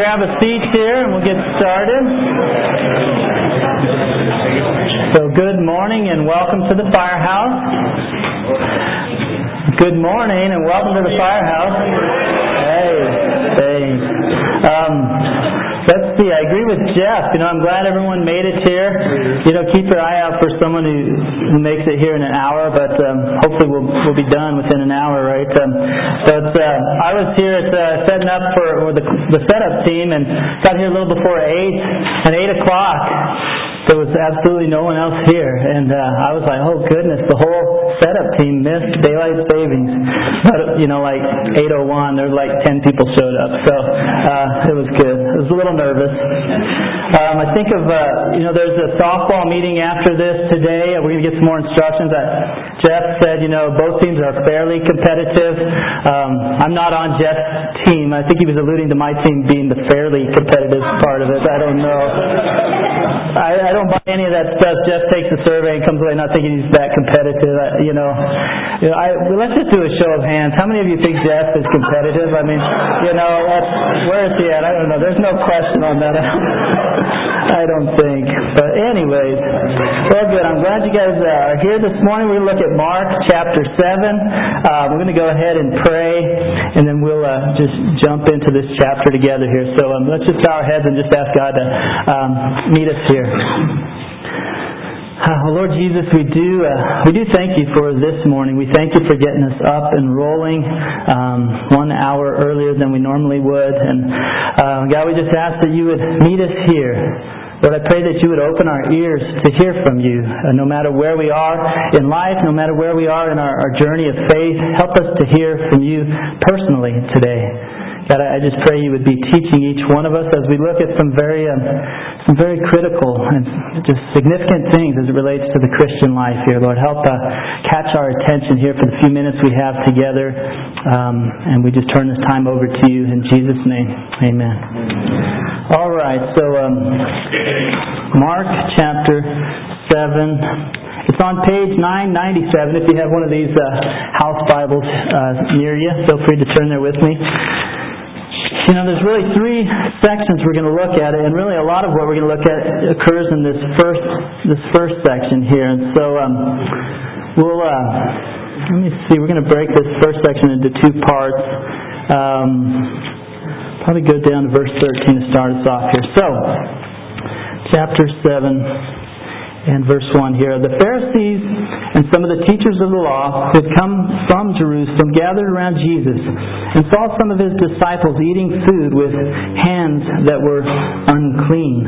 grab a seat here and we'll get started. So, good morning and welcome to the firehouse. Good morning and welcome to the firehouse. Hey, thanks. Um, let's see. I agree with Jeff. You know, I'm glad everyone made it here. You know, keep your eye out for someone who, makes it here in an hour, but um, hopefully we'll we'll be done within an hour, right? Um, so it's uh, I was here at uh, setting up for the the setup team and got here a little before eight and eight o'clock there was absolutely no one else here, and uh, I was like, oh goodness, the whole setup team missed daylight savings. But you know, like 8:01, there were like 10 people showed up, so uh, it was good. I was a little nervous. Um, I think of uh, you know, there's a softball meeting after this today. We're going to get some more instructions. I, Jeff said, you know, both teams are fairly competitive. Um, I'm not on Jeff's team. I think he was alluding to my team being the fairly competitive part of it. I don't know. I, I don't buy any of that stuff. Jeff takes the survey and comes away not thinking he's that competitive. I, you know, you know I, let's just do a show of hands. How many of you think Jeff is competitive? I mean, you know, where is he at? I don't know. There's no question on that. I don't think. But anyways, well, good. I'm glad you guys are here this morning. To look at Mark chapter 7. Uh, we're going to go ahead and pray, and then we'll uh, just jump into this chapter together here. So um, let's just bow our heads and just ask God to um, meet us here. Uh, Lord Jesus, we do uh, we do thank you for this morning. We thank you for getting us up and rolling um, one hour earlier than we normally would. And uh, God, we just ask that you would meet us here. Lord, I pray that you would open our ears to hear from you, uh, no matter where we are in life, no matter where we are in our, our journey of faith. Help us to hear from you personally today. God, I just pray you would be teaching each one of us as we look at some very, um, some very critical and just significant things as it relates to the Christian life here. Lord, help uh, catch our attention here for the few minutes we have together. Um, and we just turn this time over to you in Jesus' name. Amen. All right, so um, Mark chapter 7. It's on page 997 if you have one of these uh, house Bibles uh, near you. Feel free to turn there with me. You know, there's really three sections we're going to look at, and really a lot of what we're going to look at occurs in this first this first section here. And so um, we'll uh, let me see. We're going to break this first section into two parts. Um, probably go down to verse 13 to start us off here. So, chapter 7 and verse 1 here. The Pharisees and some of the teachers of the law who had come from Jerusalem gathered around Jesus and saw some of his disciples eating food with hands that were unclean,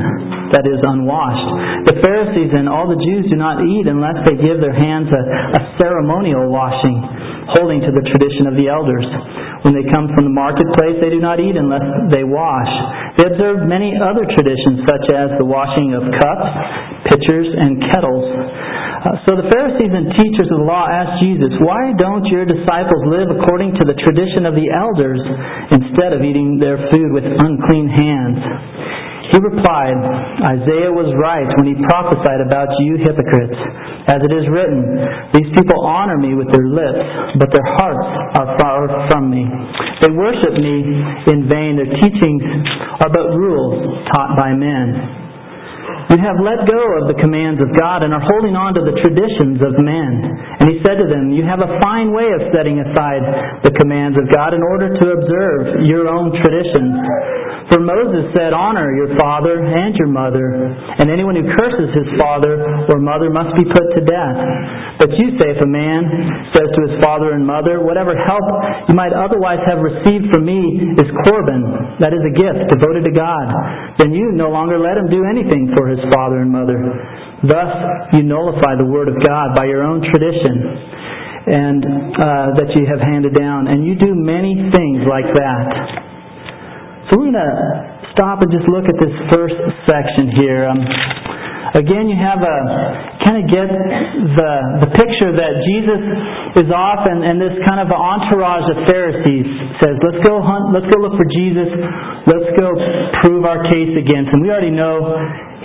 that is, unwashed. The Pharisees and all the Jews do not eat unless they give their hands a, a ceremonial washing, holding to the tradition of the elders. When they come from the marketplace, they do not eat unless they wash. They observe many other traditions, such as the washing of cups, pitchers, and kettles. Uh, so the Pharisees and teachers of the law asked Jesus, Why don't your disciples live according to the tradition of the elders instead of eating their food with unclean hands? He replied, Isaiah was right when he prophesied about you hypocrites. As it is written, These people honor me with their lips, but their hearts are far from me. They worship me in vain. Their teachings are but rules taught by men. You have let go of the commands of God and are holding on to the traditions of men. And he said to them, You have a fine way of setting aside the commands of God in order to observe your own traditions. For Moses said, Honor your father and your mother, and anyone who curses his father or mother must be put to death. But you say, If a man says to his father and mother, Whatever help you might otherwise have received from me is Corban, that is a gift devoted to God, then you no longer let him do anything for his father and mother. Thus, you nullify the word of God by your own tradition and uh, that you have handed down, and you do many things like that. So we're going to stop and just look at this first section here. Um, again, you have a kind of get the the picture that Jesus is off, and, and this kind of entourage of Pharisees says, "Let's go hunt. Let's go look for Jesus. Let's go prove our case against him." We already know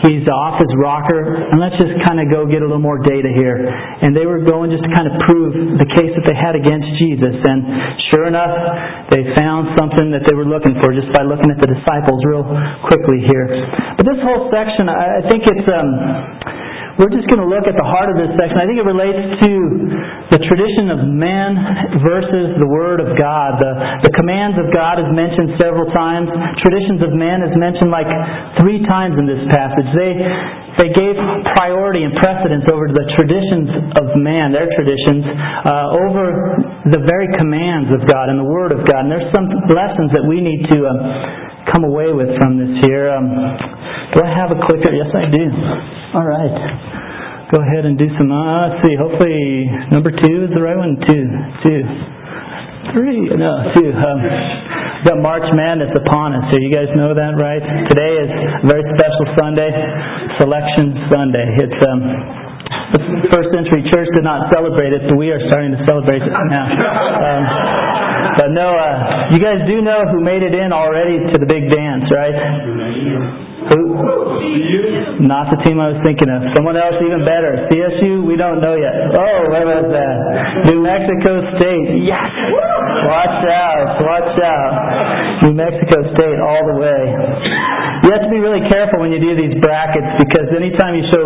he's off his rocker, and let's just kind of go get a little more data here. And they were going just to kind of prove the case that they had against Jesus. And sure enough, they found something that they were looking for just by looking at the disciples real quickly here. But this whole section, I think it's. Um, we're just going to look at the heart of this section. I think it relates to the tradition of man versus the Word of God. The, the commands of God is mentioned several times. Traditions of man is mentioned like three times in this passage. They, they gave priority and precedence over the traditions of man, their traditions, uh, over the very commands of God and the Word of God. And there's some lessons that we need to um, come away with from this year. Um, do I have a clicker? Yes, I do. All right go ahead and do some, uh, let's see, hopefully number two is the right one. Two, two, three, no, two. Um, got March Madness upon us here. You guys know that, right? Today is a very special Sunday, Selection Sunday. It's, um, the first century church did not celebrate it, but we are starting to celebrate it now. Um, but no, uh, you guys do know who made it in already to the big dance, right? Who? Not the team I was thinking of. Someone else even better. CSU, we don't know yet. Oh, what was that? New Mexico State. Yes! Watch out, watch out. New Mexico State all the way. You have to be really careful when you do these brackets because anytime you show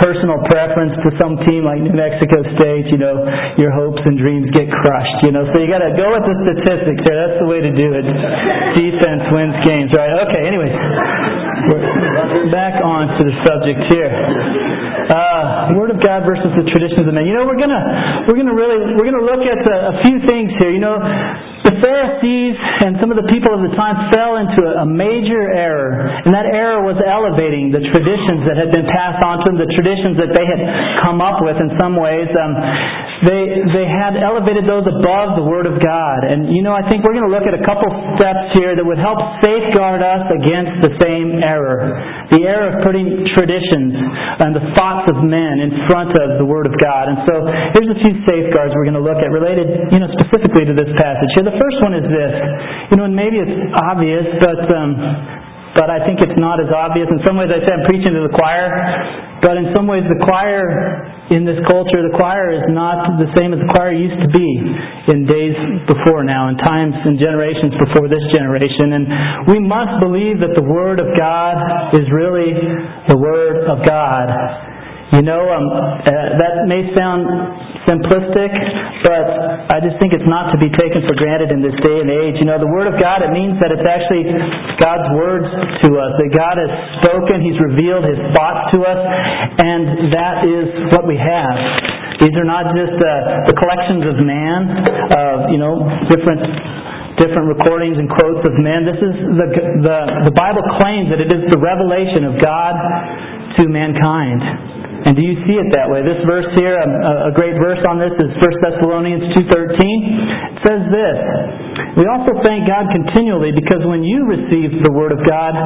personal preference to some team like New Mexico State, you know, your hopes and dreams get crushed, you know. So you gotta go with the statistics here. That's the way to do it. Defense wins games, right? Okay, anyways back on to the subject here. Uh, Word of God versus the traditions of men. You know, we're gonna we're gonna really we're gonna look at a, a few things here. You know, the Pharisees and some of the people of the time fell into a, major error, and that error was elevating the traditions that had been passed on to them, the traditions that they had come up with in some ways. Um, they they had elevated those above the Word of God, and you know I think we're going to look at a couple steps here that would help safeguard us against the same error, the error of putting traditions and the thoughts of men in front of the Word of God. And so here's a few safeguards we're going to look at related, you know, specifically to this passage here. The first one is this. You know, and maybe it's obvious, but um, but I think it's not as obvious. In some ways, I say I'm preaching to the choir, but in some ways, the choir in this culture, the choir is not the same as the choir used to be in days before now, in times and generations before this generation. And we must believe that the Word of God is really the Word of God. You know, um, uh, that may sound simplistic, but I just think it's not to be taken for granted in this day and age. You know, the Word of God, it means that it's actually God's words to us, that God has spoken, He's revealed His thoughts to us, and that is what we have. These are not just uh, the collections of man, of, you know, different different recordings and quotes of men. This is the, the, the Bible claims that it is the revelation of God to mankind. And do you see it that way? This verse here, a, a great verse on this is 1 Thessalonians 2.13. It says this, We also thank God continually because when you received the Word of God,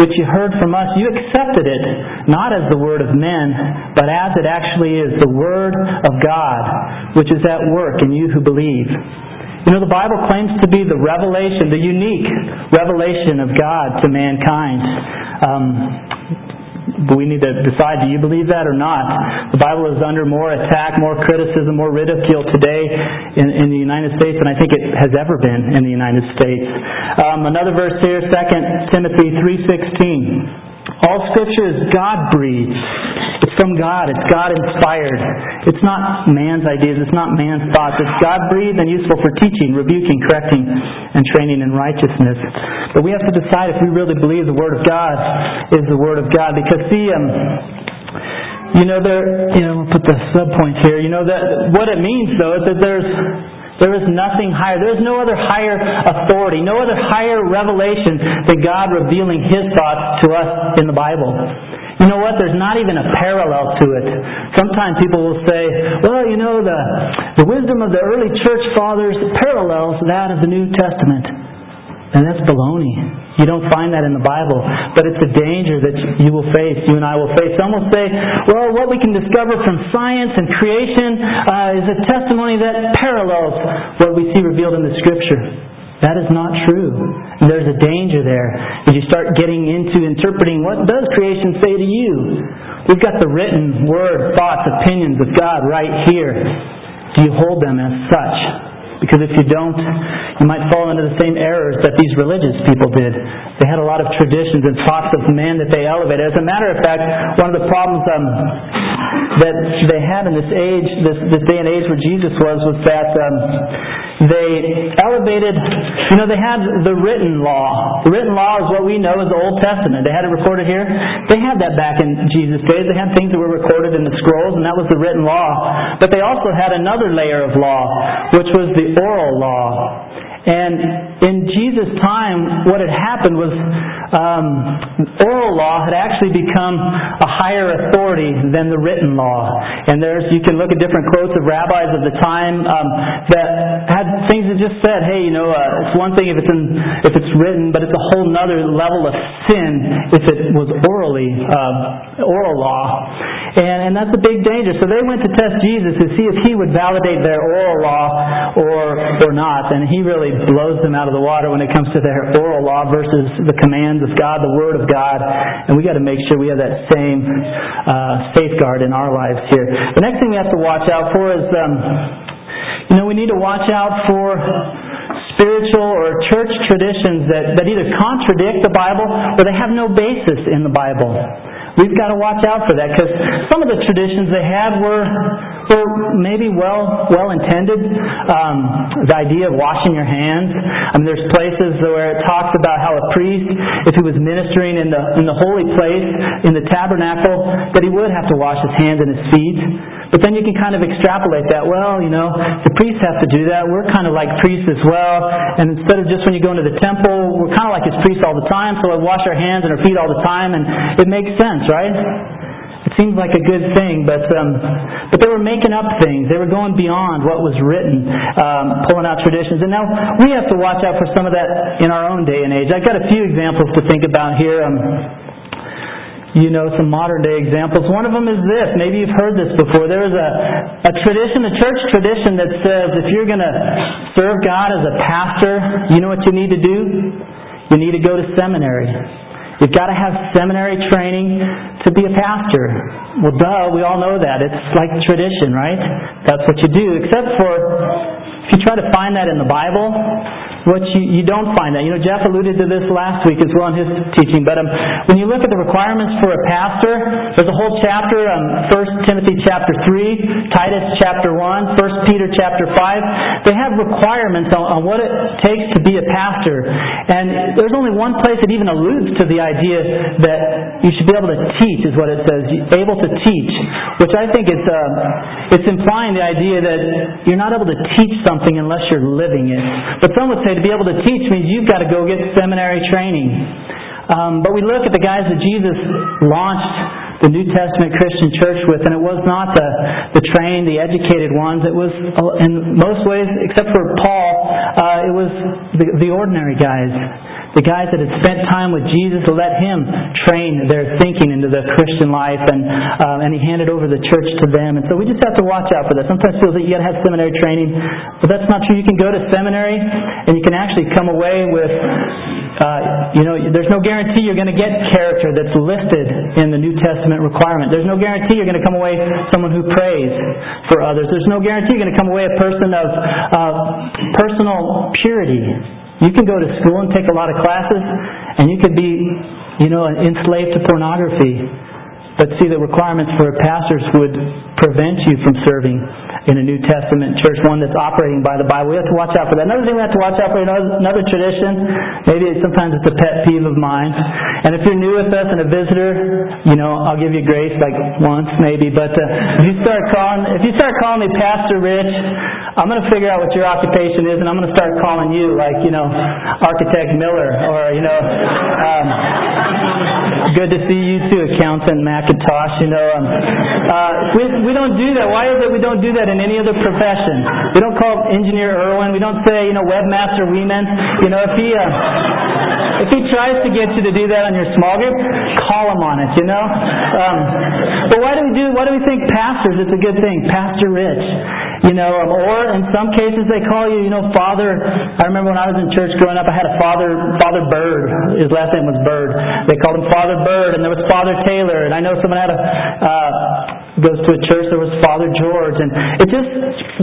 which you heard from us, you accepted it, not as the Word of men, but as it actually is, the Word of God, which is at work in you who believe. You know, the Bible claims to be the revelation, the unique revelation of God to mankind. Um, we need to decide, do you believe that or not? The Bible is under more attack, more criticism, more ridicule today in, in the United States than I think it has ever been in the United States. Um, another verse here, 2 Timothy 3.16. All Scripture is God breathed. It's from God. It's God inspired. It's not man's ideas. It's not man's thoughts. It's God breathed and useful for teaching, rebuking, correcting, and training in righteousness. But we have to decide if we really believe the Word of God is the Word of God. Because see, um, you know, there. You know, we'll put the sub point here. You know that what it means though is that there's there is nothing higher. There is no other higher authority, no other higher revelation than God revealing His thoughts to us in the Bible. You know what? There's not even a parallel to it. Sometimes people will say, well, you know, the, the wisdom of the early church fathers parallels that of the New Testament. And that's baloney. You don't find that in the Bible. But it's a danger that you will face, you and I will face. Some will say, well, what we can discover from science and creation uh, is a testimony that parallels what we see revealed in the Scripture. That is not true. There's a danger there. As you start getting into interpreting what does creation say to you? We've got the written word, thoughts, opinions of God right here. Do you hold them as such? Because if you don't, you might fall into the same errors that these religious people did. They had a lot of traditions and thoughts of man that they elevated. As a matter of fact, one of the problems um, that they had in this age, this, this day and age where Jesus was, was that um, they elevated, you know, they had the written law. The written law is what we know as the Old Testament. They had it recorded here. They had that back in Jesus' days. They had things that were recorded in the scrolls, and that was the written law. But they also had another layer of law, which was the oral law. And in Jesus' time, what had happened was um, oral law had actually become a higher authority than the written law. And there's you can look at different quotes of rabbis of the time um, that had things that just said, "Hey, you know, uh, it's one thing if it's in, if it's written, but it's a whole nother level of sin if it was orally uh, oral law." And, and that's a big danger. So they went to test Jesus to see if he would validate their oral law or or not. And he really blows them out of the water when it comes to their oral law versus the commands of God, the Word of God. And we got to make sure we have that same uh, safeguard in our lives here. The next thing we have to watch out for is, um, you know, we need to watch out for spiritual or church traditions that, that either contradict the Bible or they have no basis in the Bible. We've got to watch out for that because some of the traditions they had were were maybe well well intended. Um, the idea of washing your hands. I mean, there's places where it talks about how a priest, if he was ministering in the in the holy place in the tabernacle, that he would have to wash his hands and his feet. But then you can kind of extrapolate that. Well, you know, the priests have to do that. We're kind of like priests as well. And instead of just when you go into the temple, we're kind of like his priests all the time. So we wash our hands and our feet all the time, and it makes sense, right? It seems like a good thing, but um, but they were making up things. They were going beyond what was written, um, pulling out traditions. And now we have to watch out for some of that in our own day and age. I've got a few examples to think about here. Um, you know, some modern day examples. One of them is this. Maybe you've heard this before. There is a, a tradition, a church tradition that says if you're going to serve God as a pastor, you know what you need to do? You need to go to seminary. You've got to have seminary training to be a pastor. Well, duh, we all know that. It's like tradition, right? That's what you do. Except for if you try to find that in the Bible, what you, you don't find that. You know, Jeff alluded to this last week as well in his teaching, but um, when you look at the requirements for a pastor, there's a whole chapter, um, 1 Timothy chapter 3, Titus chapter 1, 1 Peter chapter 5. They have requirements on, on what it takes to be a pastor. And there's only one place that even alludes to the idea that you should be able to teach, is what it says, able to teach, which I think it's, uh, it's implying the idea that you're not able to teach something unless you're living it. But some would say say to be able to teach means you've got to go get seminary training. Um, but we look at the guys that Jesus launched the New Testament Christian church with, and it was not the, the trained, the educated ones. It was, in most ways, except for Paul, uh, it was the, the ordinary guys the guys that had spent time with Jesus, let him train their thinking into the Christian life, and um, and he handed over the church to them. And so we just have to watch out for that. Sometimes people think you got to have seminary training, but that's not true. You can go to seminary, and you can actually come away with, uh, you know, there's no guarantee you're going to get character that's listed in the New Testament requirement. There's no guarantee you're going to come away someone who prays for others. There's no guarantee you're going to come away a person of uh, personal purity. You can go to school and take a lot of classes, and you could be, you know, enslaved to pornography. But see, the requirements for pastors would prevent you from serving in a New Testament church, one that's operating by the Bible. We have to watch out for that. Another thing we have to watch out for, another tradition, maybe sometimes it's a pet peeve of mine. And if you're new with us and a visitor, you know, I'll give you grace like once maybe. But uh, if you start calling, if you start calling me Pastor Rich, I'm going to figure out what your occupation is, and I'm going to start calling you like, you know, Architect Miller, or you know, um, good to see you too, Accountant McIntosh. You know, um, uh, we we don't do that. Why is it we don't do that in any other profession. We don't call Engineer Irwin. We don't say, you know, Webmaster Weeman. You know, if he uh, if he tries to get you to do that on your small group, call him on it. You know. Um, but why do we do? Why do we think pastors? It's a good thing. Pastor Rich. You know, or in some cases they call you, you know, Father. I remember when I was in church growing up, I had a father, Father Bird. His last name was Bird. They called him Father Bird, and there was Father Taylor, and I know someone had a. Uh, goes to a church there was Father George and it just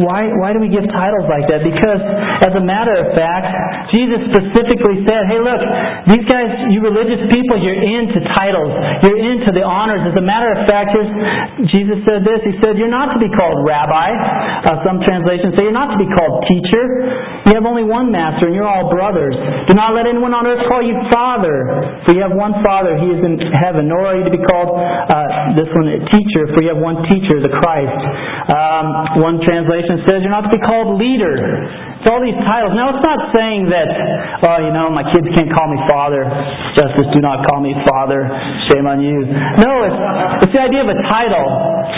why why do we give titles like that? Because as a matter of fact, Jesus specifically said, Hey look, these guys you religious people, you're into titles. You're into the honors. As a matter of fact, Jesus said this, He said, You're not to be called rabbi. Uh, some translations say you're not to be called teacher. You have only one master and you're all brothers. Do not let anyone on earth call you father. For you have one father, he is in heaven. Nor are you to be called uh, this one teacher, for you have one teacher, the Christ. Um, one translation says you're not to be called leader. It's all these titles. Now, it's not saying that, oh, you know, my kids can't call me father. Justice, do not call me father. Shame on you. No, it's, it's the idea of a title.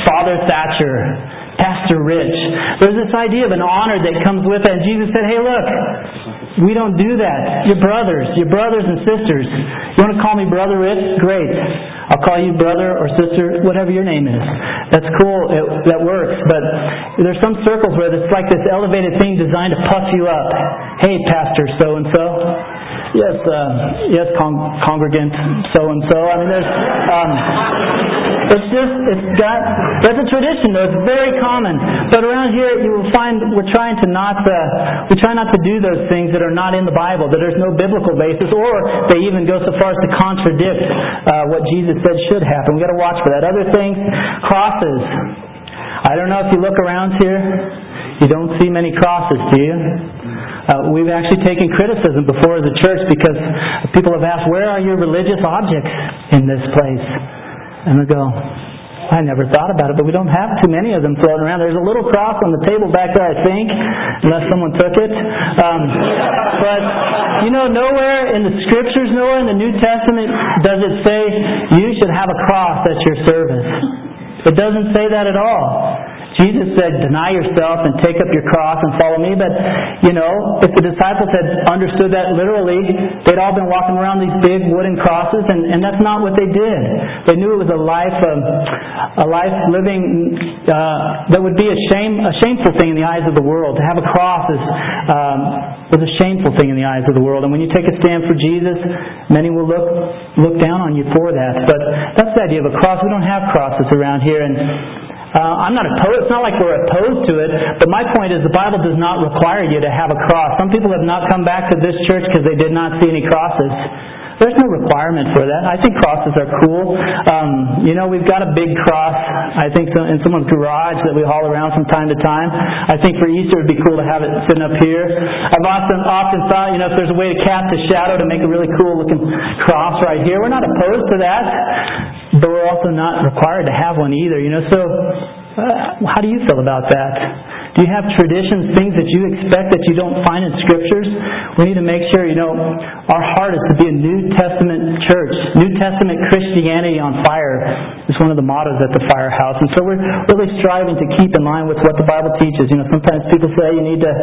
Father Thatcher. Rich. There's this idea of an honor that comes with it. And Jesus said, hey, look, we don't do that. You're brothers. You're brothers and sisters. You want to call me Brother Rich? Great. I'll call you brother or sister, whatever your name is. That's cool. It, that works. But there's some circles where it's like this elevated thing designed to puff you up. Hey, Pastor so and so. Yes, uh, yes, con- congregant so and so. I mean, there's. Um, it's just, it's got, that's a tradition though, it's very common. But around here you will find we're trying to not, uh, we try not to do those things that are not in the Bible, that there's no biblical basis, or they even go so far as to contradict uh, what Jesus said should happen. We've got to watch for that. Other things, crosses. I don't know if you look around here, you don't see many crosses, do you? Uh, we've actually taken criticism before as a church because people have asked, where are your religious objects in this place? And we go, I never thought about it, but we don't have too many of them floating around. There's a little cross on the table back there, I think, unless someone took it. Um, but, you know, nowhere in the scriptures, nowhere in the New Testament does it say you should have a cross at your service. It doesn't say that at all. Jesus said, deny yourself and take up your cross and follow me. But, you know, if the disciples had understood that literally, they'd all been walking around these big wooden crosses, and, and that's not what they did. They knew it was a life, of, a life living uh, that would be a shame, a shameful thing in the eyes of the world. To have a cross is um, was a shameful thing in the eyes of the world. And when you take a stand for Jesus, many will look look down on you for that. But that's the idea of a cross. We don't have crosses around here, and uh, I'm not opposed. It's not like we're opposed to it, but my point is the Bible does not require you to have a cross. Some people have not come back to this church because they did not see any crosses. There's no requirement for that. I think crosses are cool. Um, you know, we've got a big cross, I think, in someone's garage that we haul around from time to time. I think for Easter it would be cool to have it sitting up here. I've often, often thought, you know, if there's a way to cast a shadow to make a really cool looking cross right here, we're not opposed to that, but we're also not required to have one either, you know, so uh, how do you feel about that? You have traditions, things that you expect that you don't find in scriptures? We need to make sure, you know, our heart is to be a New Testament church. New Testament Christianity on fire is one of the mottos at the firehouse. And so we're really striving to keep in line with what the Bible teaches. You know, sometimes people say you need to,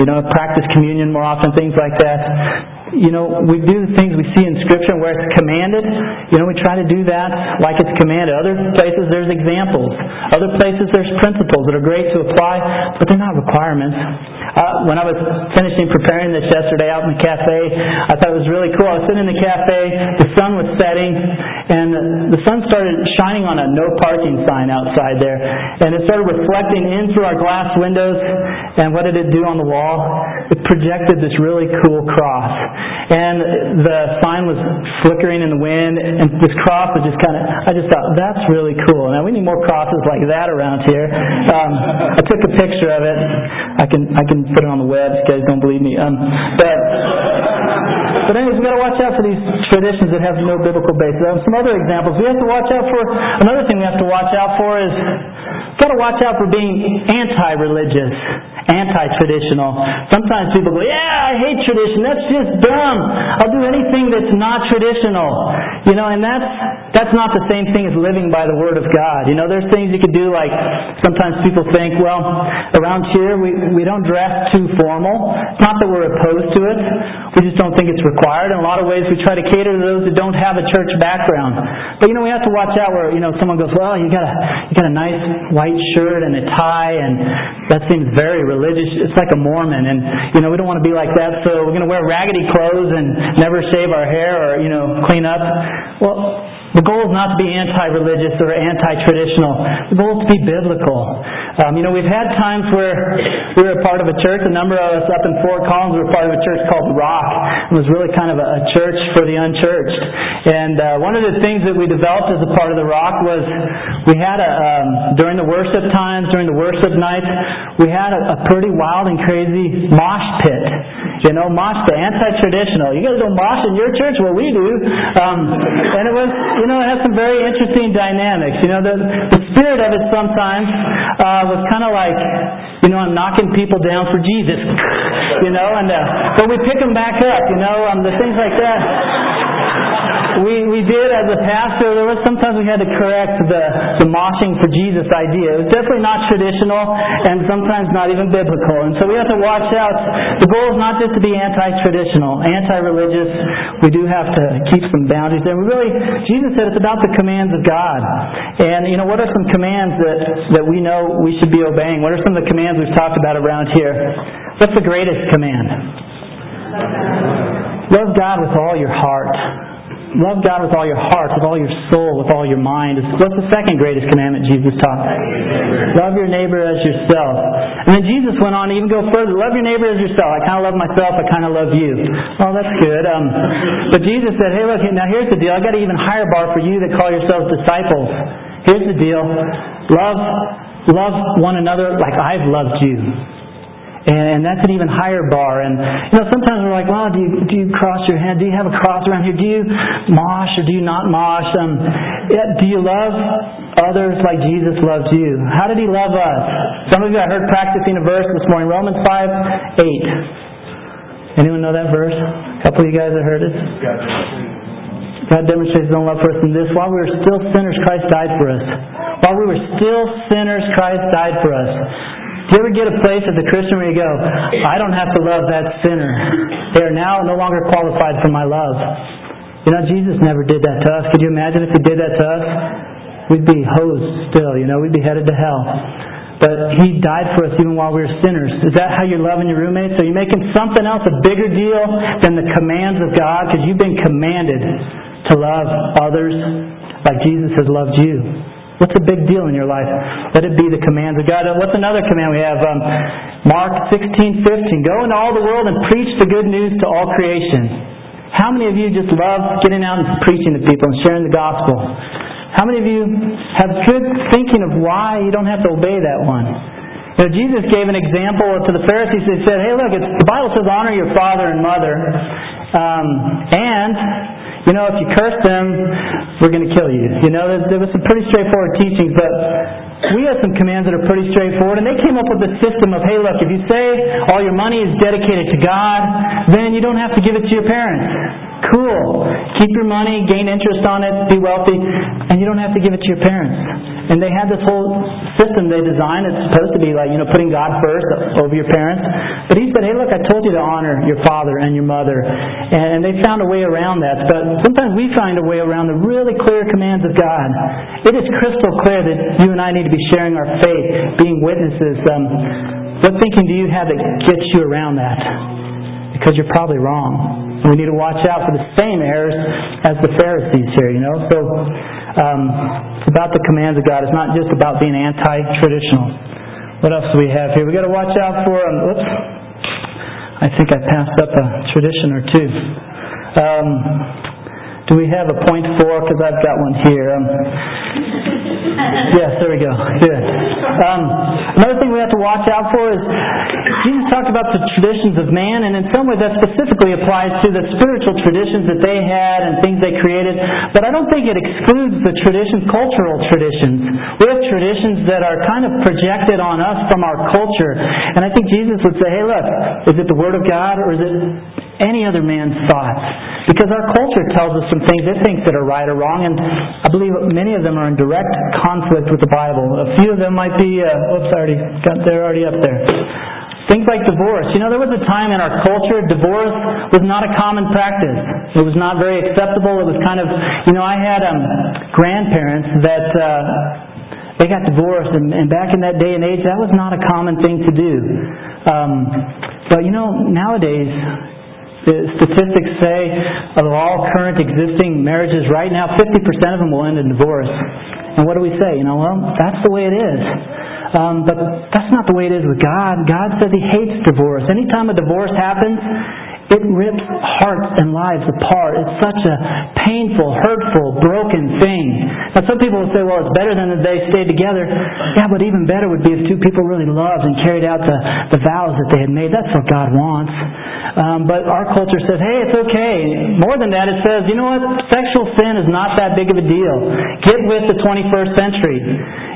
you know, practice communion more often, things like that you know, we do the things we see in Scripture where it's commanded. You know, we try to do that like it's commanded. Other places there's examples. Other places there's principles that are great to apply, but they're not requirements. Uh, when I was finishing preparing this yesterday out in the cafe, I thought it was really cool. I was sitting in the cafe, the sun was setting, and the sun started shining on a no parking sign outside there. And it started reflecting in through our glass windows, and what did it do on the wall? It projected this really cool cross. And the sign was flickering in the wind, and this cross was just kind of, I just thought, that's really cool. Now we need more crosses like that around here. Um, I took a picture of it. I can, I can put it on the web if you guys don't believe me. Um, but but anyways, we've got to watch out for these traditions that have no biblical basis. Um, some other examples. We have to watch out for another thing we have to watch out for is got to watch out for being anti-religious, anti-traditional. Sometimes people go, "Yeah, I hate tradition. That's just dumb. I'll do anything that's not traditional." You know, and that's that's not the same thing as living by the Word of God. You know, there's things you could do like sometimes people think, well, around here we, we don't dress too formal. It's not that we're opposed to it. We just don't think it's required. In a lot of ways we try to cater to those that don't have a church background. But you know, we have to watch out where, you know, someone goes, well, you got a, you got a nice white shirt and a tie and that seems very religious. It's like a Mormon and, you know, we don't want to be like that so we're going to wear raggedy clothes and never shave our hair or, you know, clean up. Well, the goal is not to be anti-religious or anti-traditional. The goal is to be biblical. Um, you know, we've had times where we were a part of a church. A number of us up in Fort Collins were part of a church called Rock. It was really kind of a, a church for the unchurched. And uh, one of the things that we developed as a part of the Rock was we had a um, during the worship times, during the worship nights, we had a, a pretty wild and crazy mosh pit. You know, mosh the anti-traditional. You guys don't mosh in your church? Well, we do. Um, and it was you know, it has some very interesting dynamics. You know, the, the spirit of it sometimes uh, was kind of like, you know, I'm knocking people down for Jesus, you know, and uh, but we pick them back up, you know, um, the things like that we, we did as a pastor, there was sometimes we had to correct the, the moshing for Jesus idea. It was definitely not traditional and sometimes not even biblical. And so we have to watch out. The goal is not just to be anti-traditional, anti-religious. We do have to keep some boundaries there. We really, Jesus said it's about the commands of God. And, you know, what are some commands that, that we know we should be obeying? What are some of the commands we've talked about around here? What's the greatest command? Love God with all your heart Love God with all your heart, with all your soul, with all your mind. What's the second greatest commandment Jesus taught? Love your neighbor as yourself. And then Jesus went on to even go further. Love your neighbor as yourself. I kind of love myself. I kind of love you. Well, that's good. Um, but Jesus said, hey, look, now here's the deal. i got an even higher bar for you that call yourselves disciples. Here's the deal. Love, love one another like I've loved you. And, that's an even higher bar. And you know, sometimes we're like, well, do you do you cross your hand? Do you have a cross around here? Do you mosh or do you not mosh? Um, do you love others like Jesus loved you? How did He love us? Some of you I heard practicing a verse this morning, Romans five eight. Anyone know that verse? A couple of you guys have heard it. God demonstrates His own love for us in this: while we were still sinners, Christ died for us. While we were still sinners, Christ died for us. Do you ever get a place as a Christian where you go, I don't have to love that sinner. They are now no longer qualified for my love. You know, Jesus never did that to us. Could you imagine if he did that to us? We'd be hosed still, you know, we'd be headed to hell. But he died for us even while we were sinners. Is that how you're loving your roommates? Are you making something else a bigger deal than the commands of God? Because you've been commanded to love others like Jesus has loved you. What's a big deal in your life? Let it be the commands of God. What's another command we have? Um, Mark 16, 15. Go into all the world and preach the good news to all creation. How many of you just love getting out and preaching to people and sharing the gospel? How many of you have good thinking of why you don't have to obey that one? You know, Jesus gave an example to the Pharisees. He said, "Hey, look, the Bible says honor your father and mother, um, and you know, if you curse them, we're going to kill you. You know, there, there was some pretty straightforward teachings, but we have some commands that are pretty straightforward, and they came up with a system of, hey, look, if you say all your money is dedicated to God, then you don't have to give it to your parents. Cool. Keep your money, gain interest on it, be wealthy, and you don't have to give it to your parents. And they had this whole system they designed. It's supposed to be like, you know, putting God first over your parents. But he said, hey, look, I told you to honor your father and your mother. And they found a way around that. But sometimes we find a way around the really clear commands of God. It is crystal clear that you and I need to be sharing our faith, being witnesses. Um, what thinking do you have that gets you around that? Because you're probably wrong. We need to watch out for the same errors as the Pharisees here, you know. So um, it's about the commands of God. It's not just about being anti-traditional. What else do we have here? We've got to watch out for. Um, oops, I think I passed up a tradition or two. Um, do we have a point four? Because I've got one here. Um, yes, there we go. Good. Um, another thing we have to watch out for is Jesus talked about the traditions of man, and in some way that specifically applies to the spiritual traditions that they had and things they created. But I don't think it excludes the traditions, cultural traditions. We have traditions that are kind of projected on us from our culture, and I think Jesus would say, "Hey, look, is it the Word of God or is it any other man's thoughts?" because our culture tells us some things it thinks that are right or wrong, and I believe many of them are in direct conflict with the Bible. A few of them might be, uh, oops, I already got, they're already up there. Things like divorce. You know, there was a time in our culture divorce was not a common practice. It was not very acceptable. It was kind of, you know, I had um, grandparents that uh, they got divorced, and, and back in that day and age, that was not a common thing to do. Um, but you know, nowadays, the statistics say of all current existing marriages right now, 50% of them will end in divorce. And what do we say? You know, well, that's the way it is. Um, but that's not the way it is with God. God says He hates divorce. Anytime a divorce happens, it rips hearts and lives apart. It's such a painful, hurtful, broken thing. Now, some people will say, well, it's better than that they stayed together. Yeah, but even better would be if two people really loved and carried out the, the vows that they had made. That's what God wants. Um, but our culture says, hey, it's okay. More than that, it says, you know what? Sexual sin is not that big of a deal. Get with the 21st century.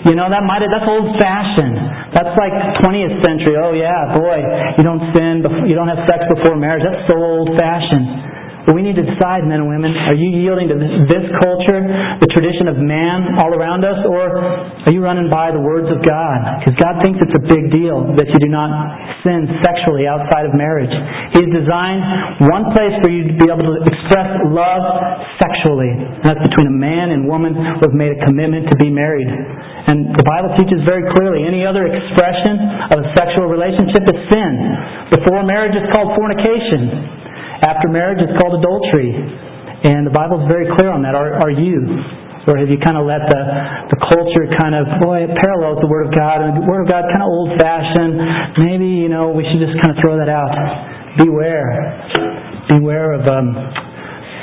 You know, that might that's old fashioned. That's like 20th century. Oh yeah, boy, you don't sin, before, you don't have sex before marriage. That's so old fashioned. But we need to decide, men and women, are you yielding to this, culture, the tradition of man all around us, or are you running by the words of God? Because God thinks it's a big deal that you do not sin sexually outside of marriage. He's designed one place for you to be able to express love sexually. And that's between a man and woman who have made a commitment to be married. And the Bible teaches very clearly any other expression of a sexual relationship is sin. Before marriage, it's called fornication. After marriage, it's called adultery. And the Bible is very clear on that. Are, are you? Or have you kind of let the, the culture kind of, boy, it parallels the Word of God, and the Word of God kind of old fashioned. Maybe, you know, we should just kind of throw that out. Beware. Beware of um,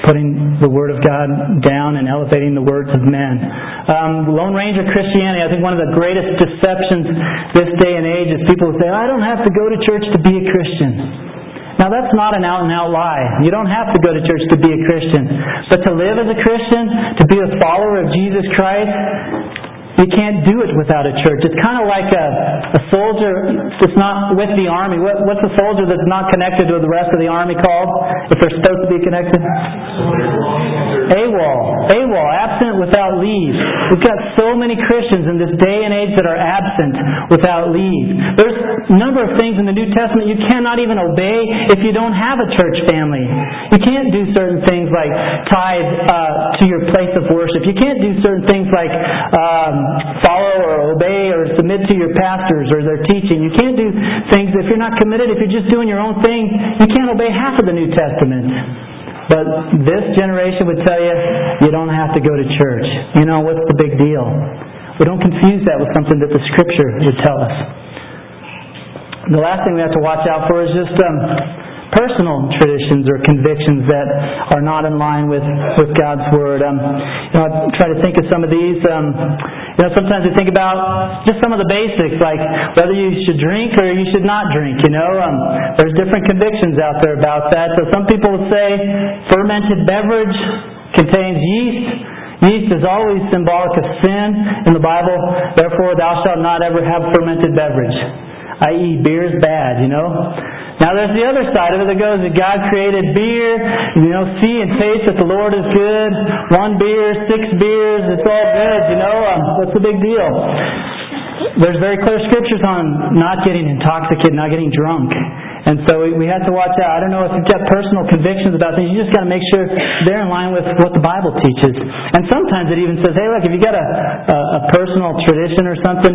putting the Word of God down and elevating the words of men. Um, Lone Ranger Christianity, I think one of the greatest deceptions this day and age is people say, I don't have to go to church to be a Christian. Now that's not an out and out lie. You don't have to go to church to be a Christian. But to live as a Christian, to be a follower of Jesus Christ, you can't do it without a church. It's kind of like a, a soldier that's not with the army. What, what's a soldier that's not connected to the rest of the army called? If they're supposed to be connected? AWOL. AWOL. Absent without leave. We've got so many Christians in this day and age that are absent without leave. There's a number of things in the New Testament you cannot even obey if you don't have a church family. You can't do certain things like tithe uh, to your place of worship. You can't do certain things like um, follow or obey or submit to your pastors or their teaching. You can't do things if you're not committed, if you're just doing your own thing, you can't obey half of the New Testament. But this generation would tell you, you don't have to go to church. You know, what's the big deal? We don't confuse that with something that the Scripture would tell us. The last thing we have to watch out for is just um, personal traditions or convictions that are not in line with, with God's Word. Um, you know, I try to think of some of these. Um, you know, sometimes we think about just some of the basics, like whether you should drink or you should not drink. You know, um, there's different convictions out there about that. So some people say fermented beverage contains yeast. Yeast is always symbolic of sin in the Bible. Therefore, thou shalt not ever have fermented beverage, i.e., beer is bad. You know. Now there's the other side of it that goes that God created beer, you know, see and taste that the Lord is good. One beer, six beers, it's all good, you know. Um, what's the big deal? There's very clear scriptures on not getting intoxicated, not getting drunk. And so we, we have to watch out. I don't know if you've got personal convictions about things. You just got to make sure they're in line with what the Bible teaches. And sometimes it even says, hey, look, if you got a, a, a personal tradition or something,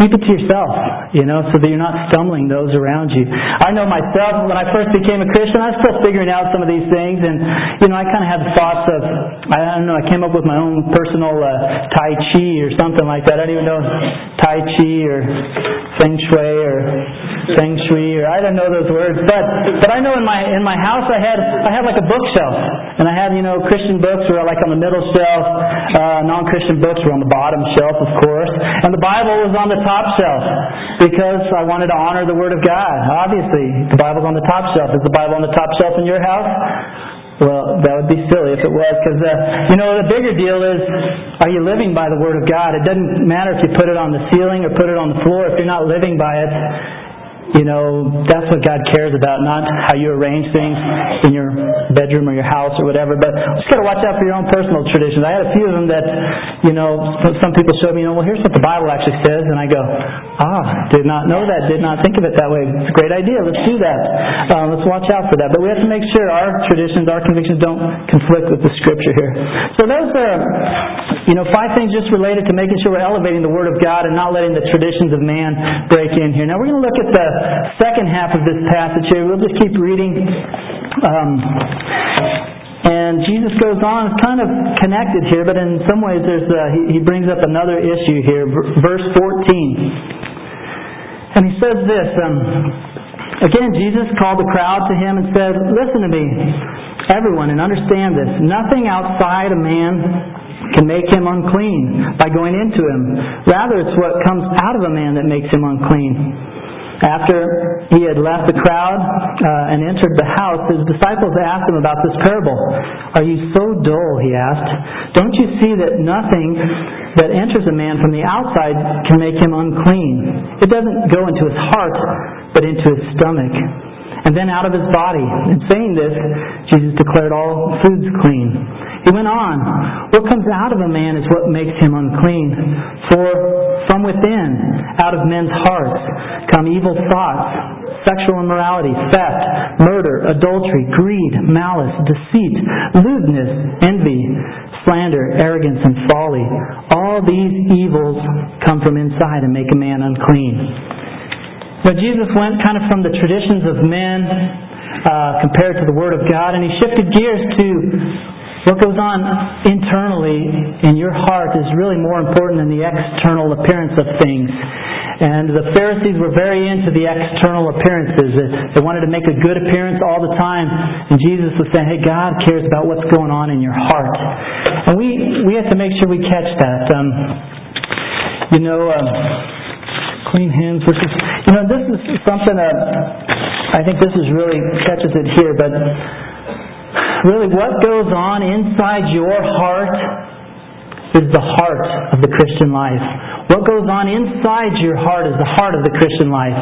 keep it to yourself, you know, so that you're not stumbling those around you. I know myself, when I first became a Christian, I was still figuring out some of these things. And, you know, I kind of had thoughts of, I don't know, I came up with my own personal uh, Tai Chi or something like that. I don't even know Tai Chi or Feng Shui or Feng Shui or I don't know those words, but but I know in my in my house I had I had like a bookshelf, and I had you know Christian books were like on the middle shelf, uh, non-Christian books were on the bottom shelf, of course, and the Bible was on the top shelf because I wanted to honor the Word of God. Obviously, the Bible's on the top shelf. Is the Bible on the top shelf in your house? Well, that would be silly if it was, because uh, you know the bigger deal is, are you living by the Word of God? It doesn't matter if you put it on the ceiling or put it on the floor. If you're not living by it, you know, that's what God cares about, not how you arrange things in your bedroom or your house or whatever. But just got to watch out for your own personal traditions. I had a few of them that, you know, some people showed me, you know, well, here's what the Bible actually says, and I go, ah, did not know that, did not think of it that way. It's a great idea. Let's do that. Um, let's watch out for that. But we have to make sure our traditions, our convictions don't conflict with the Scripture here. So those are, you know, five things just related to making sure we're elevating the Word of God and not letting the traditions of man break in here. Now we're going to look at the second half of this passage here. We'll just keep reading. Um, and Jesus goes on, it's kind of connected here, but in some ways there's a, he, he brings up another issue here. Verse 14. And he says this um, Again, Jesus called the crowd to him and said, Listen to me, everyone, and understand this. Nothing outside a man can make him unclean by going into him. Rather, it's what comes out of a man that makes him unclean. After he had left the crowd uh, and entered the house, his disciples asked him about this parable. Are you so dull? He asked. Don't you see that nothing that enters a man from the outside can make him unclean? It doesn't go into his heart, but into his stomach and then out of his body. In saying this, Jesus declared all foods clean. He went on, What comes out of a man is what makes him unclean. For from within, out of men's hearts, come evil thoughts, sexual immorality, theft, murder, adultery, greed, malice, deceit, lewdness, envy, slander, arrogance, and folly. All these evils come from inside and make a man unclean. But Jesus went kind of from the traditions of men uh, compared to the Word of God, and he shifted gears to what goes on internally in your heart is really more important than the external appearance of things. And the Pharisees were very into the external appearances. They wanted to make a good appearance all the time. And Jesus was saying, hey, God cares about what's going on in your heart. And we, we have to make sure we catch that. Um, you know, um, clean hands versus you know this is something that I think this is really catches it here but really what goes on inside your heart is the heart of the Christian life. What goes on inside your heart is the heart of the Christian life.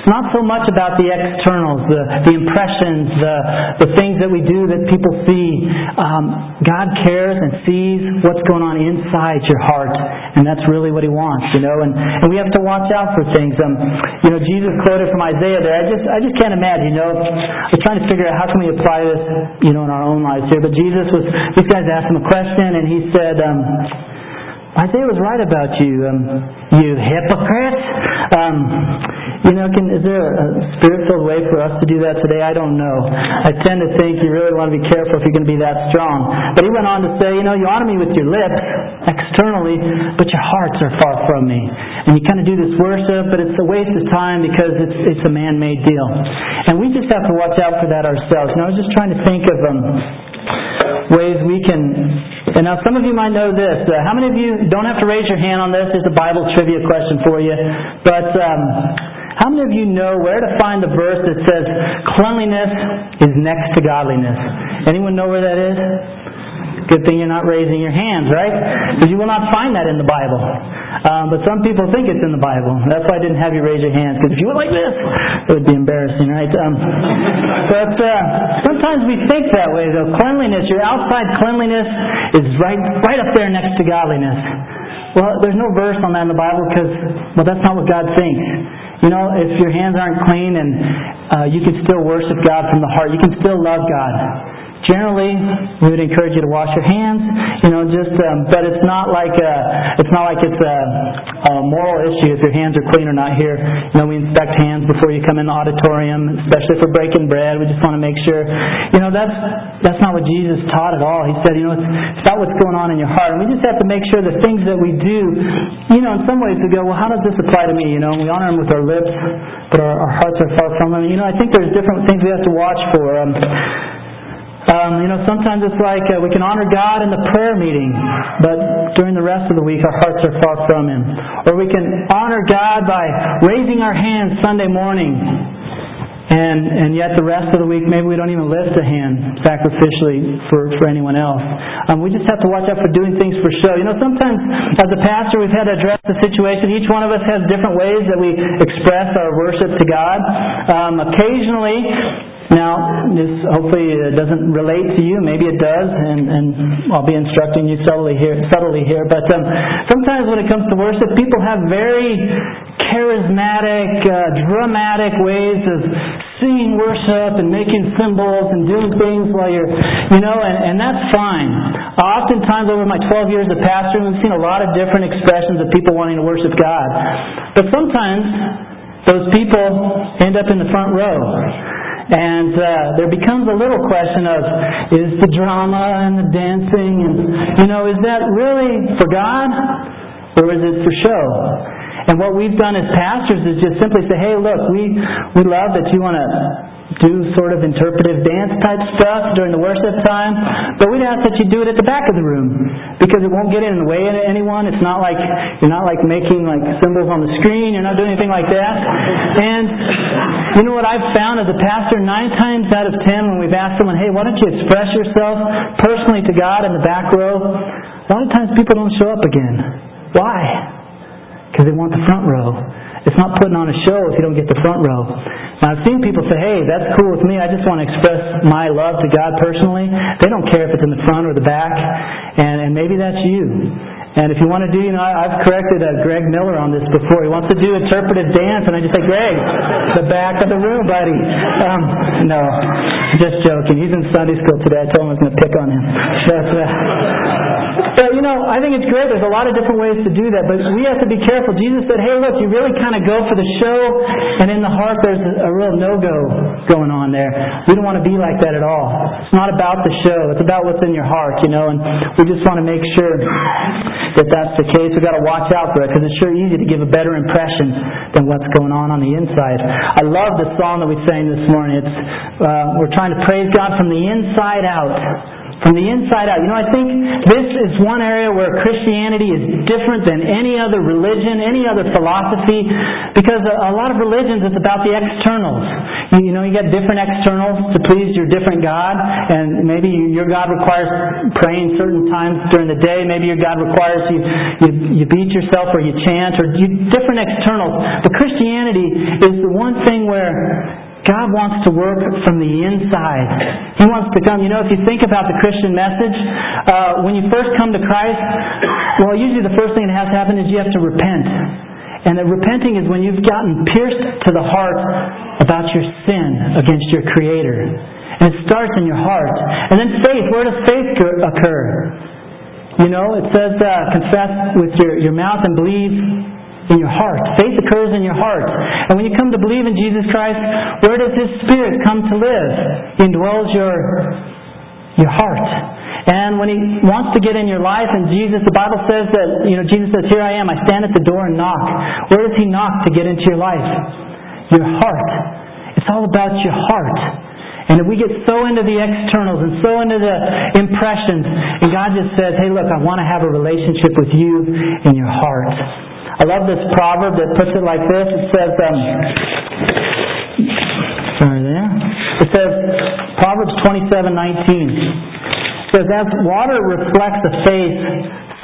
It's not so much about the externals, the, the impressions, the, the things that we do that people see. Um, God cares and sees what's going on inside your heart, and that's really what He wants, you know. And, and we have to watch out for things. Um, you know, Jesus quoted from Isaiah there. I just I just can't imagine. You know, we're trying to figure out how can we apply this, you know, in our own lives here. But Jesus was these guys asked him a question, and he said. Um, Isaiah was right about you, um, you hypocrites. Um, you know, can, is there a spirit-filled way for us to do that today? I don't know. I tend to think you really want to be careful if you're going to be that strong. But he went on to say, you know, you honor me with your lips externally, but your hearts are far from me. And you kind of do this worship, but it's a waste of time because it's it's a man-made deal. And we just have to watch out for that ourselves. And I was just trying to think of um, ways we can. And now some of you might know this. Uh, how many of you don't have to raise your hand on this? It's a Bible trivia question for you. But um, how many of you know where to find the verse that says cleanliness is next to godliness? Anyone know where that is? Good thing you're not raising your hands, right? Because you will not find that in the Bible. Um, but some people think it's in the Bible. That's why I didn't have you raise your hands. Because if you were like this, it would be embarrassing, right? Um, but uh, sometimes we think that way, though. Cleanliness, your outside cleanliness, is right, right up there next to godliness. Well, there's no verse on that in the Bible because, well, that's not what God thinks. You know, if your hands aren't clean and uh, you can still worship God from the heart, you can still love God. Generally, we would encourage you to wash your hands, you know, just, um, but it's not like a, it's not like it's a, a moral issue if your hands are clean or not here. You know, we inspect hands before you come in the auditorium, especially for breaking bread. We just want to make sure, you know, that's that's not what Jesus taught at all. He said, you know, it's, it's about what's going on in your heart, and we just have to make sure the things that we do, you know, in some ways we go, well, how does this apply to me? You know, we honor Him with our lips, but our, our hearts are far from Him. You know, I think there's different things we have to watch for. Um, um, you know, sometimes it's like uh, we can honor God in the prayer meeting, but during the rest of the week our hearts are far from Him. Or we can honor God by raising our hands Sunday morning, and and yet the rest of the week maybe we don't even lift a hand sacrificially for for anyone else. Um, we just have to watch out for doing things for show. You know, sometimes as a pastor we've had to address the situation. Each one of us has different ways that we express our worship to God. Um, occasionally, now, this hopefully doesn't relate to you. Maybe it does, and, and I'll be instructing you subtly here. Subtly here, but um, sometimes when it comes to worship, people have very charismatic, uh, dramatic ways of singing worship and making symbols and doing things while you're, you know, and, and that's fine. Oftentimes, over my 12 years of pastoring, we've seen a lot of different expressions of people wanting to worship God, but sometimes those people end up in the front row. And uh, there becomes a little question of, is the drama and the dancing and, you know, is that really for God or is it for show? And what we've done as pastors is just simply say, hey, look, we, we love that you want to do sort of interpretive dance type stuff during the worship time, but we'd ask that you do it at the back of the room because it won't get in the way of anyone. It's not like you're not like making like symbols on the screen. You're not doing anything like that. And you know what I've found as a pastor? Nine times out of ten, when we've asked someone, "Hey, why don't you express yourself personally to God in the back row?" A lot of times people don't show up again. Why? Because they want the front row. It's not putting on a show if you don't get the front row. Now, I've seen people say, hey, that's cool with me. I just want to express my love to God personally. They don't care if it's in the front or the back. And, and maybe that's you. And if you want to do, you know, I, have corrected uh, Greg Miller on this before. He wants to do interpretive dance, and I just say, Greg, the back of the room, buddy. Um, no, just joking. He's in Sunday school today. I told him I was going to pick on him. But, uh, but, you know, I think it's great. There's a lot of different ways to do that, but we have to be careful. Jesus said, hey, look, you really kind of go for the show, and in the heart there's a real no-go going on there. We don't want to be like that at all. It's not about the show. It's about what's in your heart, you know, and we just want to make sure that that's the case. We've got to watch out for it because it's sure easy to give a better impression than what's going on on the inside. I love the song that we sang this morning. It's uh, we're trying to praise God from the inside out from the inside out. You know, I think this is one area where Christianity is different than any other religion, any other philosophy, because a, lot of religions it's about the externals. You, know, you get different externals to please your different God, and maybe your God requires praying certain times during the day. Maybe your God requires you you, you beat yourself or you chant or you, different externals. But Christianity is the one thing where God wants to work from the inside. He wants to come. You know, if you think about the Christian message, uh, when you first come to Christ, well, usually the first thing that has to happen is you have to repent. And that repenting is when you've gotten pierced to the heart about your sin against your Creator. And it starts in your heart. And then faith. Where does faith occur? You know, it says, uh, confess with your, your mouth and believe in your heart. Faith occurs in your heart. And when you come to believe in Jesus Christ, where does His Spirit come to live? He indwells your, your heart. And when He wants to get in your life, and Jesus, the Bible says that, you know, Jesus says, Here I am, I stand at the door and knock. Where does He knock to get into your life? Your heart. It's all about your heart. And if we get so into the externals and so into the impressions, and God just says, hey, look, I want to have a relationship with you in your heart. I love this proverb that puts it like this. It says, um, sorry there. It says, Proverbs 27, 19. It says, as water reflects a face,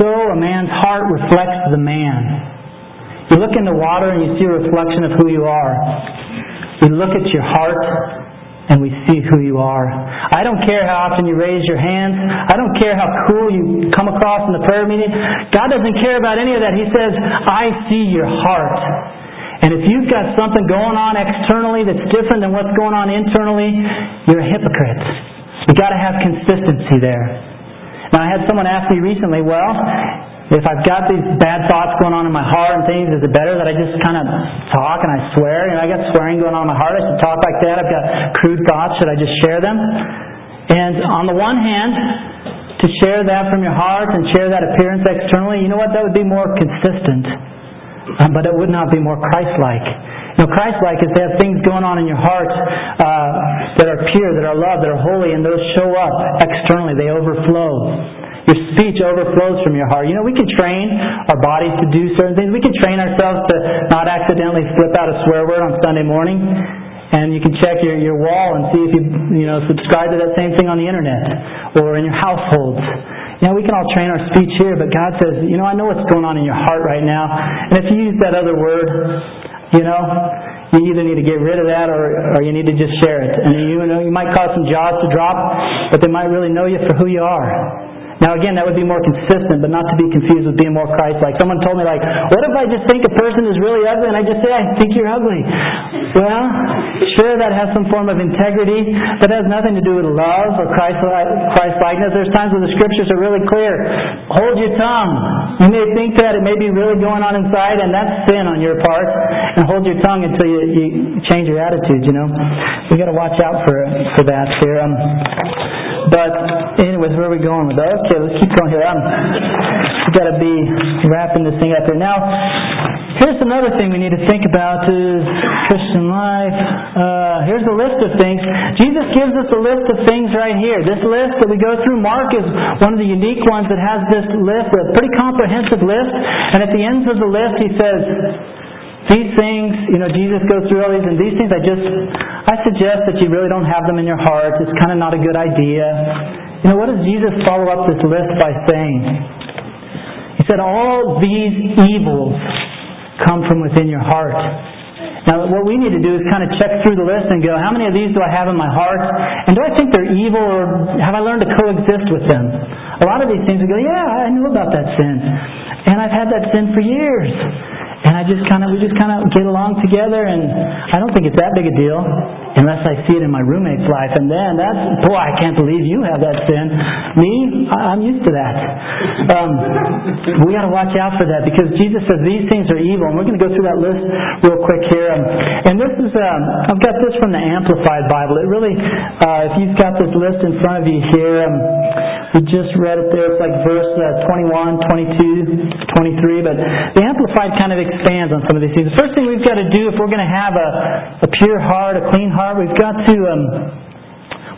so a man's heart reflects the man. You look in the water and you see a reflection of who you are. You look at your heart and we see who you are. I don't care how often you raise your hands. I don't care how cool you come across in the prayer meeting. God doesn't care about any of that. He says, I see your heart. And if you've got something going on externally that's different than what's going on internally, you're a hypocrite. You've got to have consistency there. Now, I had someone ask me recently, well, if I've got these bad thoughts going on in my heart and things, is it better that I just kind of talk and I swear? You know, I got swearing going on in my heart. I should talk like that. I've got crude thoughts. Should I just share them? And on the one hand, to share that from your heart and share that appearance externally, you know what? That would be more consistent. Um, but it would not be more Christ-like. You know, Christ-like is to have things going on in your heart uh, that are pure, that are love, that are holy, and those show up externally. They overflow. Your speech overflows from your heart. You know, we can train our bodies to do certain things. We can train ourselves to not accidentally slip out a swear word on Sunday morning. And you can check your, your wall and see if you, you know, subscribe to that same thing on the internet or in your households. You know, we can all train our speech here, but God says, you know, I know what's going on in your heart right now. And if you use that other word, you know, you either need to get rid of that or, or you need to just share it. And you know, you might cause some jaws to drop, but they might really know you for who you are. Now again, that would be more consistent, but not to be confused with being more Christ-like. Someone told me like, what if I just think a person is really ugly and I just say, I think you're ugly? Well, sure that has some form of integrity, but it has nothing to do with love or Christ-likeness. There's times where the scriptures are really clear. Hold your tongue. You may think that it may be really going on inside and that's sin on your part. And hold your tongue until you, you change your attitude, you know. we got to watch out for, for that here. Um, but anyways, where are we going with that? Okay, let's keep going here. I'm got to be wrapping this thing up here. Now, here's another thing we need to think about is Christian life. Uh, here's a list of things. Jesus gives us a list of things right here. This list that we go through, Mark is one of the unique ones that has this list, a pretty comprehensive list. And at the end of the list, he says, these things, you know, Jesus goes through all these, and these things I just, I suggest that you really don't have them in your heart. It's kind of not a good idea. You know, what does Jesus follow up this list by saying? He said, all these evils come from within your heart. Now, what we need to do is kind of check through the list and go, how many of these do I have in my heart? And do I think they're evil or have I learned to coexist with them? A lot of these things we go, yeah, I knew about that sin. And I've had that sin for years. And I just kind of, we just kind of get along together, and I don't think it's that big a deal unless I see it in my roommate's life. And then that's, boy, I can't believe you have that sin. Me, I'm used to that. Um, we got to watch out for that because Jesus says these things are evil. And we're going to go through that list real quick here. Um, and this is, um, I've got this from the Amplified Bible. It really, uh, if you've got this list in front of you here, um, we just read it there. It's like verse uh, 21, 22, 23. But the Amplified kind of expands on some of these things. The first thing we've got to do if we're going to have a, a pure heart, a clean heart, we've got to um,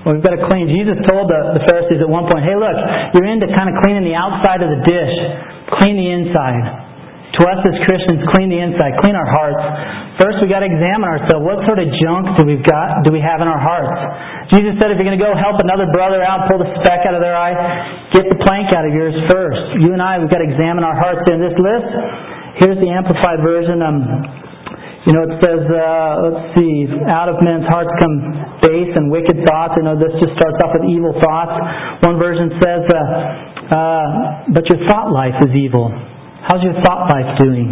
well, we've got to clean. Jesus told the, the Pharisees at one point, "Hey, look, you're into kind of cleaning the outside of the dish. Clean the inside." To us as Christians, clean the inside, clean our hearts. First, we got to examine ourselves. What sort of junk do we've got? Do we have in our hearts? Jesus said, if you're going to go help another brother out, pull the speck out of their eye, get the plank out of yours first. You and I, we've got to examine our hearts. In this list, Here's the Amplified Version. Um, you know, it says, uh, let's see, out of men's hearts come base and wicked thoughts. I know this just starts off with evil thoughts. One version says, uh, uh, but your thought life is evil. How's your thought life doing?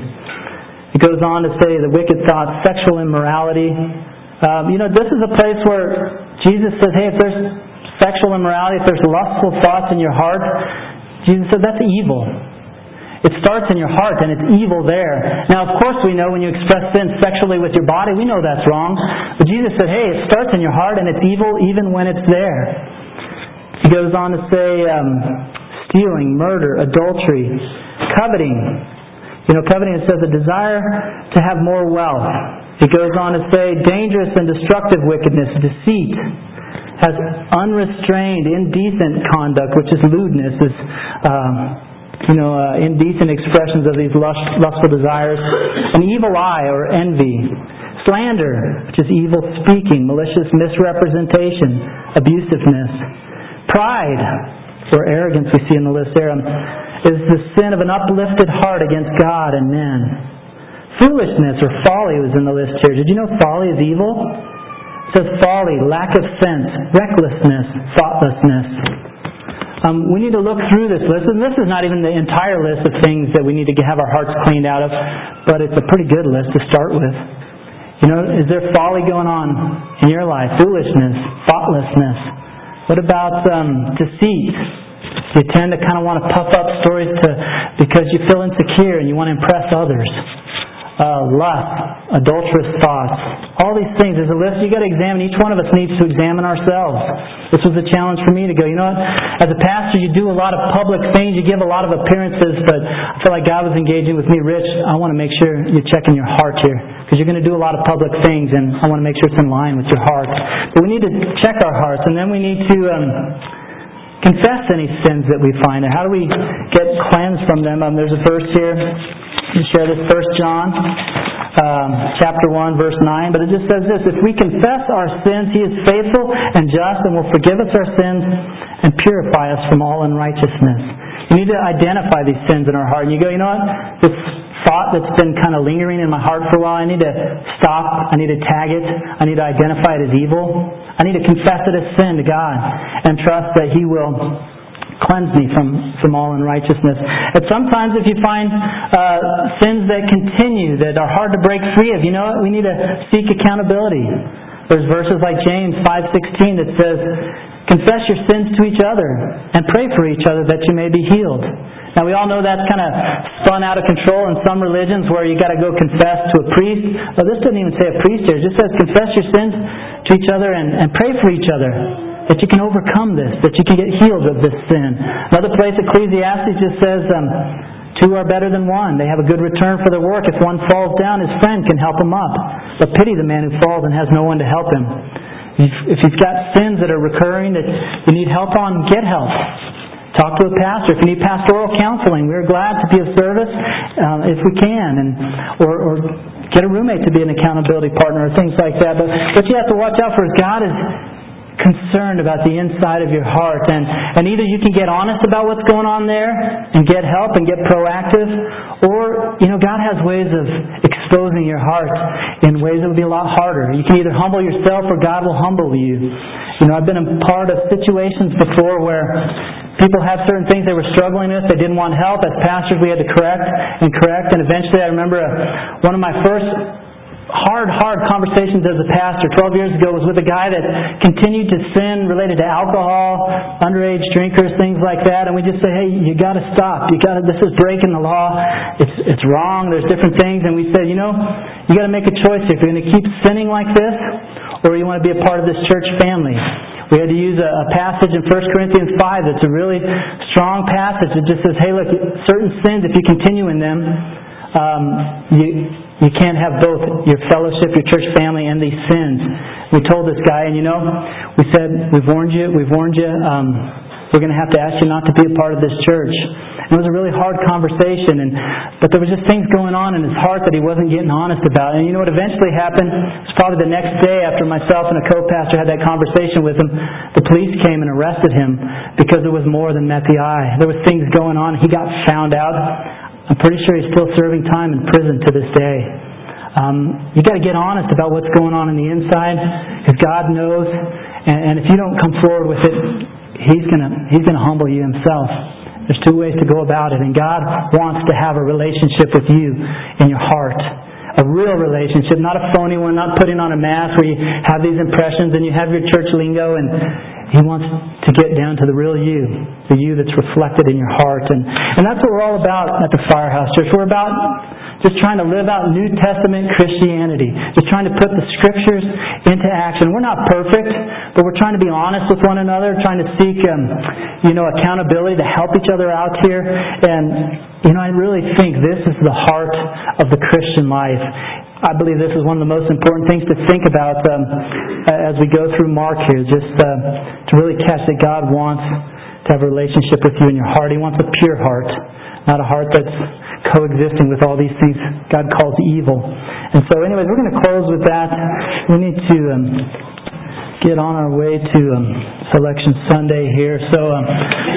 It goes on to say the wicked thoughts, sexual immorality. Um, you know, this is a place where Jesus says, hey, if there's sexual immorality, if there's lustful thoughts in your heart, Jesus said that's evil. It starts in your heart and it's evil there. Now, of course, we know when you express sin sexually with your body, we know that's wrong. But Jesus said, hey, it starts in your heart and it's evil even when it's there. He goes on to say, um, stealing, murder, adultery, coveting. You know, coveting, it says a desire to have more wealth. He goes on to say dangerous and destructive wickedness, deceit, has unrestrained, indecent conduct, which is lewdness, is um, you know, uh, indecent expressions of these lust, lustful desires, an evil eye or envy, slander, which is evil speaking, malicious misrepresentation, abusiveness, pride, or arrogance we see in the list there, um, the sin of an uplifted heart against God and men. Foolishness or folly was in the list here. Did you know folly is evil? It says folly, lack of sense, recklessness, thoughtlessness. Um, we need to look through this list, and this is not even the entire list of things that we need to have our hearts cleaned out of, but it's a pretty good list to start with. You know, is there folly going on in your life? Foolishness, thoughtlessness. What about um, deceit? You tend to kind of want to puff up stories to because you feel insecure and you want to impress others uh, lust, adulterous thoughts, all these things. There's a list you got to examine. Each one of us needs to examine ourselves. This was a challenge for me to go. You know what? As a pastor, you do a lot of public things. You give a lot of appearances, but I feel like God was engaging with me, Rich. I want to make sure you're checking your heart here because you're going to do a lot of public things, and I want to make sure it's in line with your heart. But we need to check our hearts, and then we need to. Um, confess any sins that we find. And how do we get cleansed from them? Um, there's a verse here share this First John. um, chapter 1, verse 9, but it just says this If we confess our sins, He is faithful and just and will forgive us our sins and purify us from all unrighteousness. You need to identify these sins in our heart. And you go, you know what? This thought that's been kind of lingering in my heart for a while, I need to stop. I need to tag it. I need to identify it as evil. I need to confess it as sin to God and trust that He will cleanse me from, from all unrighteousness. And sometimes if you find uh, sins that continue, that are hard to break free of, you know what? We need to seek accountability. There's verses like James 5.16 that says, Confess your sins to each other and pray for each other that you may be healed. Now we all know that's kind of spun out of control in some religions where you got to go confess to a priest. Well, this doesn't even say a priest here. It just says confess your sins to each other and, and pray for each other that you can overcome this, that you can get healed of this sin. Another place, Ecclesiastes just says, um, two are better than one. They have a good return for their work. If one falls down, his friend can help him up. But pity the man who falls and has no one to help him. If you've got sins that are recurring that you need help on, get help. Talk to a pastor. If you need pastoral counseling, we're glad to be of service um, if we can, and or, or get a roommate to be an accountability partner or things like that. But what you have to watch out for is God is concerned about the inside of your heart. And, and either you can get honest about what's going on there and get help and get proactive, or, you know, God has ways of exposing your heart in ways that would be a lot harder. You can either humble yourself or God will humble you. You know, I've been a part of situations before where people had certain things they were struggling with. They didn't want help. As pastors, we had to correct and correct. And eventually, I remember a, one of my first hard, hard conversations as a pastor 12 years ago was with a guy that continued to sin related to alcohol, underage drinkers, things like that. And we just say, hey, you got to stop. You got to. This is breaking the law. It's it's wrong. There's different things. And we said, you know, you got to make a choice if you're going to keep sinning like this, or you want to be a part of this church family. We had to use a, a passage in 1 Corinthians 5 that's a really strong passage. It just says, hey, look, certain sins, if you continue in them, um, you you can't have both your fellowship, your church family, and these sins. We told this guy, and you know, we said, we've warned you, we've warned you, um, we're going to have to ask you not to be a part of this church. And it was a really hard conversation, and but there was just things going on in his heart that he wasn't getting honest about. And you know what eventually happened? It was probably the next day after myself and a co-pastor had that conversation with him. The police came and arrested him because it was more than met the eye. There was things going on. He got found out. I'm pretty sure he's still serving time in prison to this day. Um, you got to get honest about what's going on in the inside, because God knows. And, and if you don't come forward with it, He's gonna He's gonna humble you Himself. There's two ways to go about it, and God wants to have a relationship with you in your heart. A real relationship, not a phony one, not putting on a mask where you have these impressions and you have your church lingo and he wants to get down to the real you, the you that's reflected in your heart. And, and that's what we're all about at the Firehouse Church. We're about just trying to live out New Testament Christianity, just trying to put the Scriptures into action. We're not perfect, but we're trying to be honest with one another, trying to seek, um, you know, accountability to help each other out here. And, you know, I really think this is the heart of the Christian life. I believe this is one of the most important things to think about um, as we go through Mark here, just uh, to really catch that God wants to have a relationship with you in your heart. He wants a pure heart, not a heart that's coexisting with all these things God calls evil. And so, anyways, we're going to close with that. We need to um, get on our way to um, Selection Sunday here. So, um,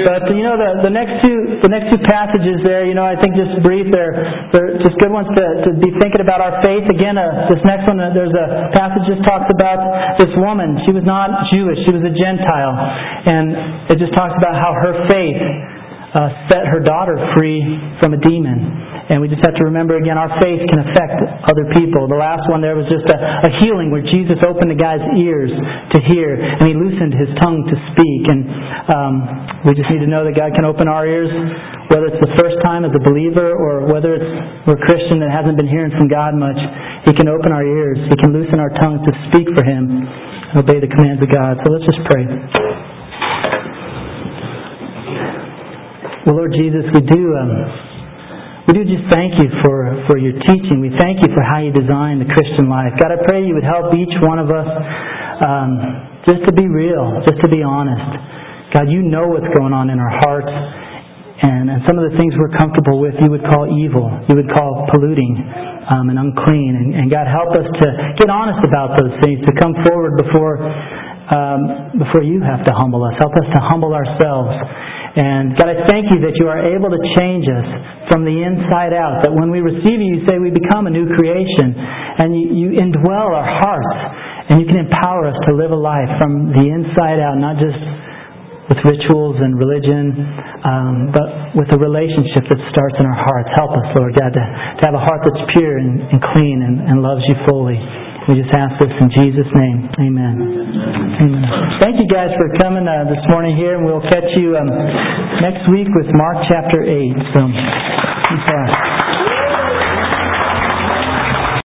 but you know the the next two the next two passages there, you know, I think just brief. They're they're just good ones to, to be thinking about our faith. Again, uh, this next one, uh, there's a passage that talks about this woman. She was not Jewish; she was a Gentile, and it just talks about how her faith uh, set her daughter free from a demon. And we just have to remember again, our faith can affect other people. The last one there was just a, a healing where Jesus opened the guy's ears to hear, and he loosened his tongue to speak. And um, we just need to know that God can open our ears, whether it's the first time as a believer or whether it's we're Christian that hasn't been hearing from God much. He can open our ears. He can loosen our tongues to speak for Him and obey the commands of God. So let's just pray. Well, Lord Jesus, we do. Um, we do just thank you for, for your teaching. We thank you for how you designed the Christian life. God, I pray you would help each one of us um, just to be real, just to be honest. God, you know what's going on in our hearts. And, and some of the things we're comfortable with, you would call evil. You would call polluting um, and unclean. And, and God, help us to get honest about those things, to come forward before um, before you have to humble us. Help us to humble ourselves. And God, I thank you that you are able to change us from the inside out. That when we receive you, you say we become a new creation. And you, you indwell our hearts. And you can empower us to live a life from the inside out, not just with rituals and religion, um, but with a relationship that starts in our hearts. Help us, Lord God, to, to have a heart that's pure and, and clean and, and loves you fully. We just ask this in Jesus' name. Amen. Amen. Thank you guys for coming uh, this morning here, and we'll catch you um, next week with Mark chapter 8. So,